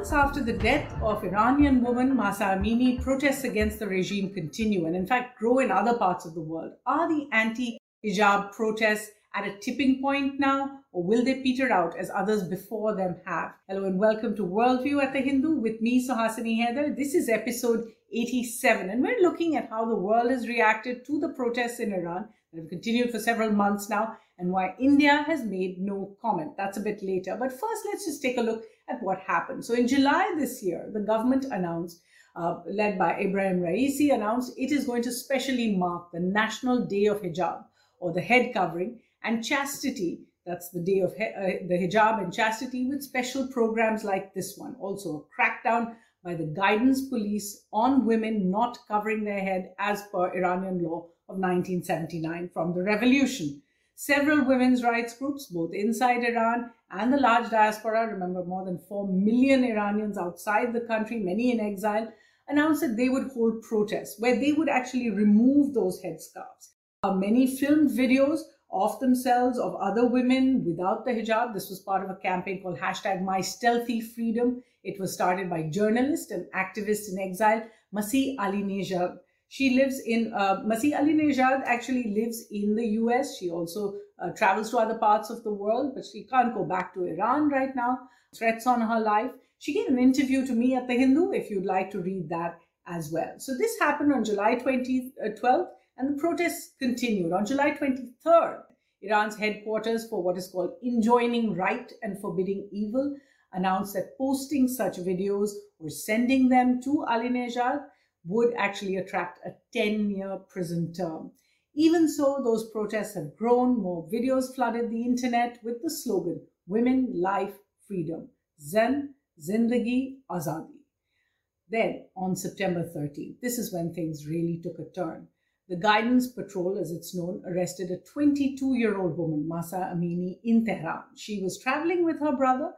months after the death of Iranian woman Mahsa Amini, protests against the regime continue and, in fact, grow in other parts of the world. Are the anti hijab protests at a tipping point now, or will they peter out as others before them have? Hello and welcome to Worldview at the Hindu with me, Suhasini Haidar. This is episode 87, and we're looking at how the world has reacted to the protests in Iran that have continued for several months now and why India has made no comment. That's a bit later. But first, let's just take a look at what happened. So, in July this year, the government announced, uh, led by Ebrahim Raisi, announced it is going to specially mark the National Day of Hijab or the head covering and chastity. That's the day of uh, the hijab and chastity with special programs like this one. Also, a crackdown by the guidance police on women not covering their head as per Iranian law of 1979 from the revolution. Several women's rights groups, both inside Iran and the large diaspora, remember more than 4 million Iranians outside the country, many in exile, announced that they would hold protests where they would actually remove those headscarves. Uh, many filmed videos of themselves, of other women without the hijab. This was part of a campaign called hashtag My Stealthy Freedom. It was started by journalist and activist in exile, Masih Alinejad. She lives in, uh, Masih Alinejad actually lives in the US. She also uh, travels to other parts of the world, but she can't go back to Iran right now. Threats on her life. She gave an interview to me at The Hindu if you'd like to read that as well. So this happened on July 20, uh, 12th and the protests continued. On July 23rd, Iran's headquarters for what is called enjoining right and forbidding evil announced that posting such videos or sending them to Alinejad would actually attract a 10 year prison term. Even so, those protests have grown. More videos flooded the internet with the slogan Women, Life, Freedom. Zan, Zindagi, Azadi. Then, on September 13th, this is when things really took a turn. The Guidance Patrol, as it's known, arrested a 22 year old woman, Mahsa Amini, in Tehran. She was traveling with her brother.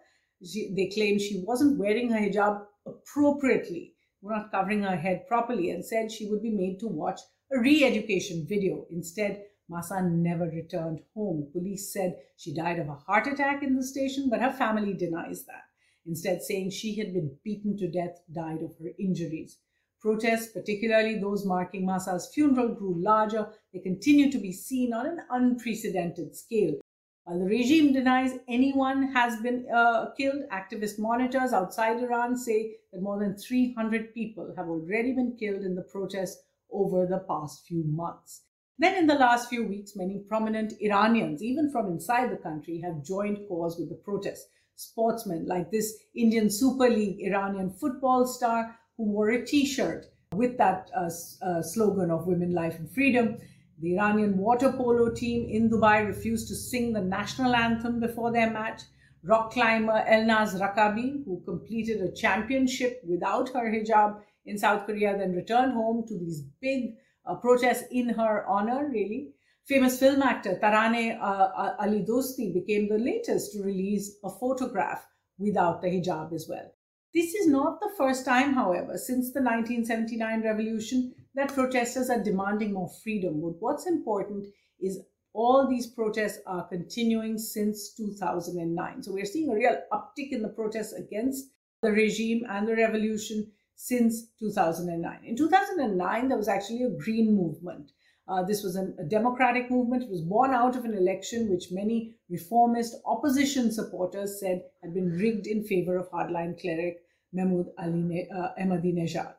She, they claim she wasn't wearing her hijab appropriately, not covering her head properly, and said she would be made to watch a re education video. Instead, Mahsa never returned home. Police said she died of a heart attack in the station, but her family denies that, instead, saying she had been beaten to death, died of her injuries. Protests, particularly those marking Mahsa's funeral, grew larger. They continue to be seen on an unprecedented scale. While the regime denies anyone has been uh, killed, activist monitors outside Iran say that more than 300 people have already been killed in the protests over the past few months. Then, in the last few weeks, many prominent Iranians, even from inside the country, have joined cause with the protests. Sportsmen like this Indian Super League Iranian football star who wore a t-shirt with that uh, uh, slogan of women, life and freedom. The Iranian water polo team in Dubai refused to sing the national anthem before their match. Rock climber Elnaz Rekabi, who completed a championship without her hijab in South Korea, then returned home to these big uh, protests in her honor, really. Famous film actor Taraneh uh, uh, Alidoosti became the latest to release a photograph without the hijab as well. This is not the first time, however, since the 1979 revolution that protesters are demanding more freedom. But what's important is all these protests are continuing since 2009. So we're seeing a real uptick in the protests against the regime and the revolution since 2009. In 2009, there was actually a green movement. Uh, this was an, a democratic movement. It was born out of an election which many reformist opposition supporters said had been rigged in favor of hardline cleric Mahmoud Ali uh, Ahmadinejad.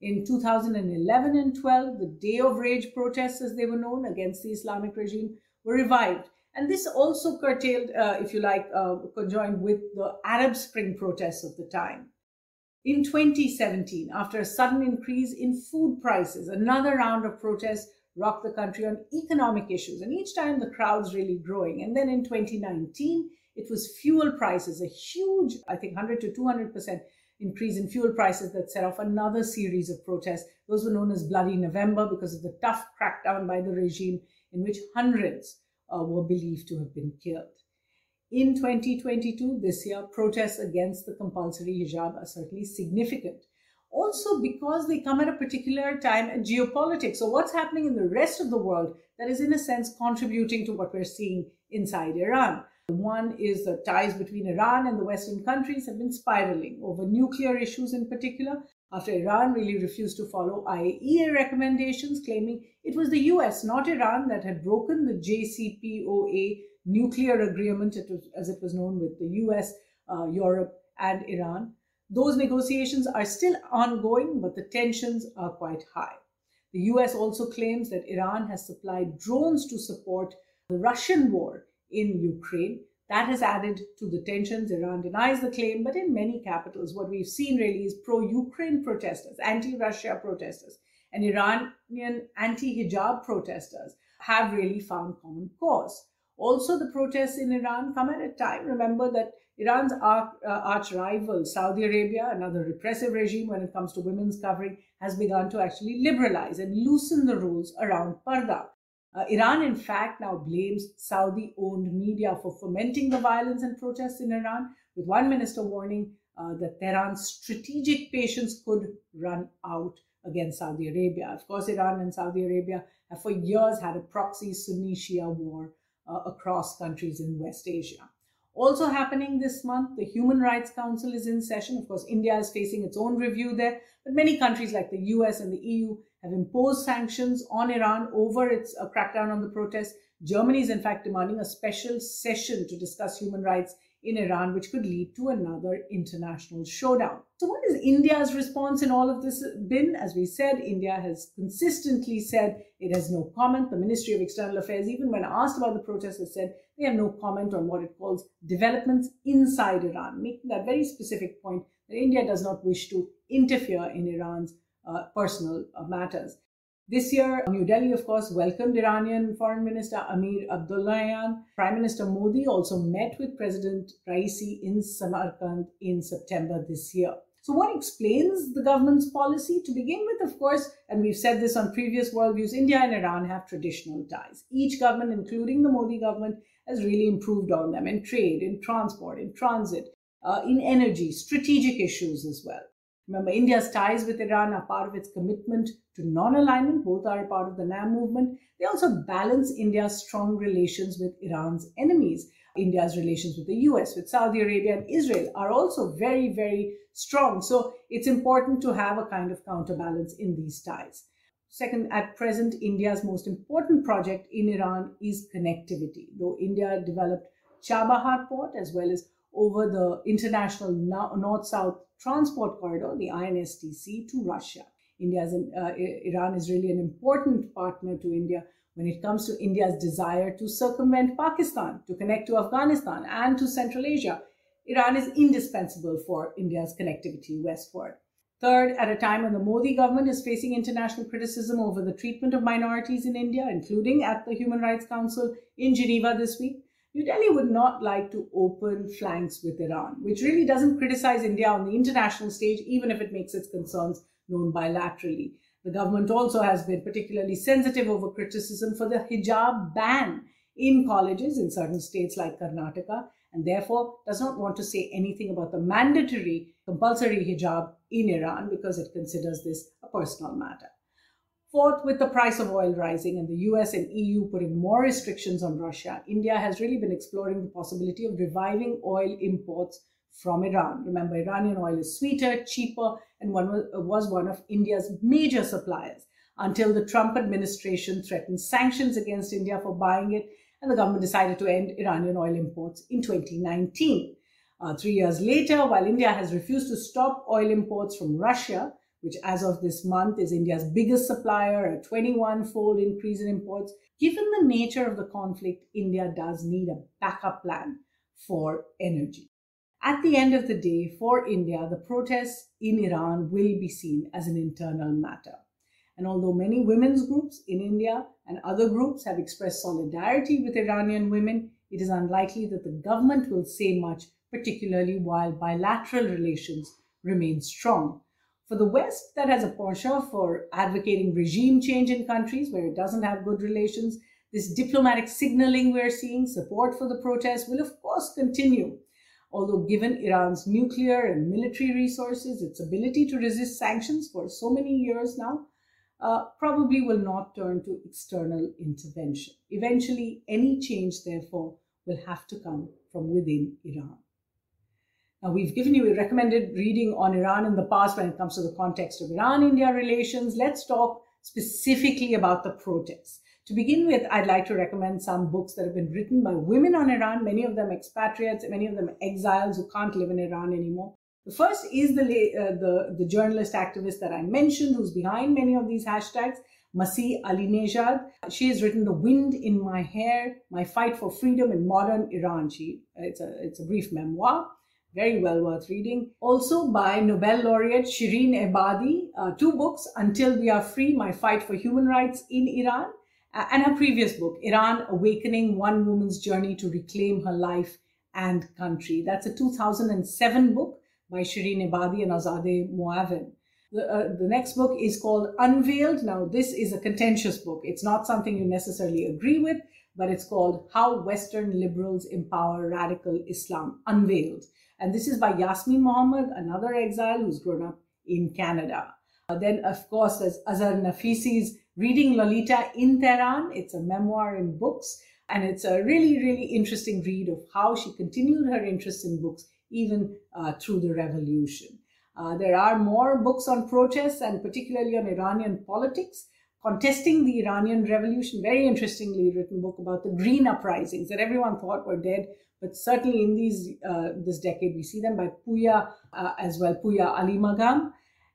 In 2011 and 12, the Day of Rage protests, as they were known, against the Islamic regime were revived. And this also curtailed, uh, if you like, uh, conjoined with the Arab Spring protests of the time. In 2017, after a sudden increase in food prices, another round of protests rocked the country on economic issues. And each time the crowds really growing. And then in 2019, it was fuel prices, a huge, I think 100 to 200% increase in fuel prices that set off another series of protests. Those were known as Bloody November because of the tough crackdown by the regime in which hundreds uh, were believed to have been killed. In 2022, this year, protests against the compulsory hijab are certainly significant. Also, because they come at a particular time in geopolitics. So, what's happening in the rest of the world that is, in a sense, contributing to what we're seeing inside Iran? One is the ties between Iran and the Western countries have been spiraling over nuclear issues in particular, after Iran really refused to follow IAEA recommendations, claiming it was the US, not Iran, that had broken the JCPOA nuclear agreement, as it was known with the US, uh, Europe, and Iran. Those negotiations are still ongoing, but the tensions are quite high. The US also claims that Iran has supplied drones to support the Russian war in Ukraine. That has added to the tensions. Iran denies the claim, but in many capitals, what we've seen really is pro Ukraine protesters, anti Russia protesters, and Iranian anti hijab protesters have really found common cause. Also, the protests in Iran come at a time, remember that Iran's arch, uh, arch rival, Saudi Arabia, another repressive regime when it comes to women's covering, has begun to actually liberalize and loosen the rules around parda. Uh, Iran, in fact, now blames Saudi owned media for fomenting the violence and protests in Iran, with one minister warning uh, that Tehran's strategic patience could run out against Saudi Arabia. Of course, Iran and Saudi Arabia have for years had a proxy Sunni Shia war uh, across countries in West Asia. Also happening this month, the Human Rights Council is in session. Of course, India is facing its own review there, but many countries like the US and the EU have imposed sanctions on Iran over its uh, crackdown on the protests. Germany is, in fact, demanding a special session to discuss human rights in Iran, which could lead to another international showdown. So, what has India's response in all of this been? As we said, India has consistently said it has no comment. The Ministry of External Affairs, even when asked about the protests, has said they have no comment on what it calls developments inside Iran, making that very specific point that India does not wish to interfere in Iran's personal uh, matters. This year, New Delhi, of course, welcomed Iranian Foreign Minister Amir Abdullahian. Prime Minister Modi also met with President Raisi in Samarkand in September this year. So, what explains the government's policy? To begin with, of course, and we've said this on previous worldviews, India and Iran have traditional ties. Each government, including the Modi government, has really improved on them in trade, in transport, in transit, uh, in energy, strategic issues as well. Remember, India's ties with Iran are part of its commitment to non alignment. Both are a part of the NAM movement. They also balance India's strong relations with Iran's enemies. India's relations with the US, with Saudi Arabia, and Israel are also very, very strong. So it's important to have a kind of counterbalance in these ties. Second, at present, India's most important project in Iran is connectivity. Though India developed Chabahar port as well as over the international north south transport corridor, the INSTC, to Russia. India's, uh, Iran is really an important partner to India when it comes to India's desire to circumvent Pakistan, to connect to Afghanistan and to Central Asia. Iran is indispensable for India's connectivity westward. Third, at a time when the Modi government is facing international criticism over the treatment of minorities in India, including at the Human Rights Council in Geneva this week, New Delhi would not like to open flanks with Iran, which really doesn't criticize India on the international stage, even if it makes its concerns known bilaterally. The government also has been particularly sensitive over criticism for the hijab ban in colleges in certain states like Karnataka, and therefore does not want to say anything about the mandatory compulsory hijab in Iran because it considers this a personal matter. Fourth, with the price of oil rising and the US and EU putting more restrictions on Russia, India has really been exploring the possibility of reviving oil imports from Iran. Remember, Iranian oil is sweeter, cheaper, and one was one of India's major suppliers until the Trump administration threatened sanctions against India for buying it, and the government decided to end Iranian oil imports in 2019. Uh, three years later, while India has refused to stop oil imports from Russia, which as of this month is India's biggest supplier, a 21 fold increase in imports. Given the nature of the conflict, India does need a backup plan for energy. At the end of the day, for India, the protests in Iran will be seen as an internal matter. And although many women's groups in India and other groups have expressed solidarity with Iranian women, it is unlikely that the government will say much, particularly while bilateral relations remain strong. For the West, that has a penchant for advocating regime change in countries where it doesn't have good relations. This diplomatic signaling we're seeing, support for the protests, will of course continue. Although, given Iran's nuclear and military resources, its ability to resist sanctions for so many years now, uh, probably will not turn to external intervention. Eventually, any change, therefore, will have to come from within Iran. Now, we've given you a recommended reading on Iran in the past when it comes to the context of Iran India relations. Let's talk specifically about the protests. To begin with, I'd like to recommend some books that have been written by women on Iran, many of them expatriates, many of them exiles who can't live in Iran anymore. The first is the, uh, the, the journalist activist that I mentioned, who's behind many of these hashtags, Masih Alinejad. She has written The Wind in My Hair, My Fight for Freedom in Modern Iran. She, it's, a, it's a brief memoir very well worth reading. Also by Nobel laureate Shirin Ebadi, uh, two books, Until We Are Free, My Fight for Human Rights in Iran, uh, and her previous book, Iran Awakening, One Woman's Journey to Reclaim Her Life and Country. That's a 2007 book by Shirin Ebadi and Azadeh Moavin. The, uh, the next book is called Unveiled. Now, this is a contentious book. It's not something you necessarily agree with, but it's called How Western Liberals Empower Radical Islam Unveiled. And this is by Yasmin Mohammed, another exile who's grown up in Canada. Uh, then, of course, there's Azar Nafisi's Reading Lolita in Tehran. It's a memoir in books, and it's a really, really interesting read of how she continued her interest in books even uh, through the revolution. Uh, there are more books on protests and particularly on Iranian politics contesting the Iranian Revolution. Very interestingly written book about the green uprisings that everyone thought were dead, but certainly in these uh, this decade we see them by Puya uh, as well, Pouya Alimagham.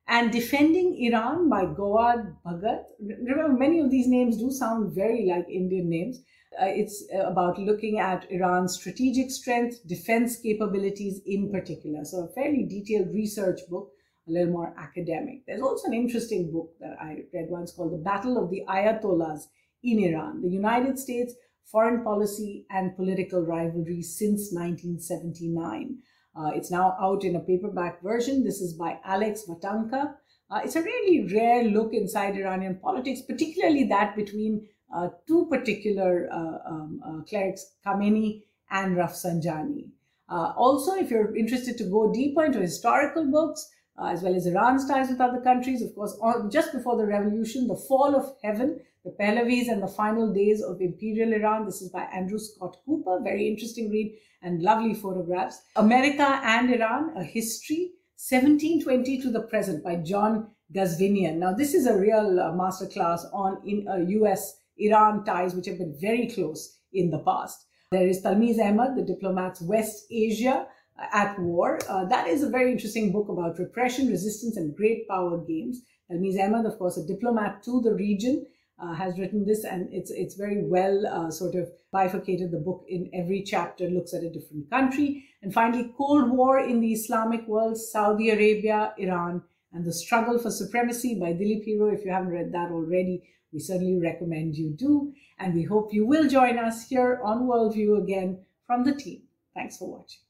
And Defending Iran by Gawad Bhagat. Remember, many of these names do sound very like Indian names. Uh, it's uh, about looking at Iran's strategic strength, defense capabilities in particular. So, a fairly detailed research book little more academic. There's also an interesting book that I read once called The Battle of the Ayatollahs in Iran, the United States Foreign Policy and Political Rivalry since 1979. Uh, it's now out in a paperback version. This is by Alex Vatanka. Uh, it's a really rare look inside Iranian politics, particularly that between uh, two particular uh, um, uh, clerics, Khamenei and Rafsanjani. Uh, also, if you're interested to go deeper into historical books, uh, as well as Iran's ties with other countries. Of course, just before the revolution, The Fall of Heaven, the Pahlavis and the Final Days of Imperial Iran. This is by Andrew Scott Cooper. Very interesting read and lovely photographs. America and Iran, A History, 1720 to the Present by John Ghazvinian. Now, this is a real uh, masterclass on in uh, US-Iran ties, which have been very close in the past. There is Talmiz Ahmad, the diplomat's West Asia, at war. Uh, that is a very interesting book about repression, resistance, and great power games. Talmiz Ahmad, of course, a diplomat to the region, uh, has written this, and it's it's very well uh, sort of bifurcated. The book in every chapter looks at a different country. And finally, Cold War in the Islamic world: Saudi Arabia, Iran, and the struggle for supremacy by Dilip Hiro. If you haven't read that already, we certainly recommend you do. And we hope you will join us here on Worldview again from the team. Thanks for watching.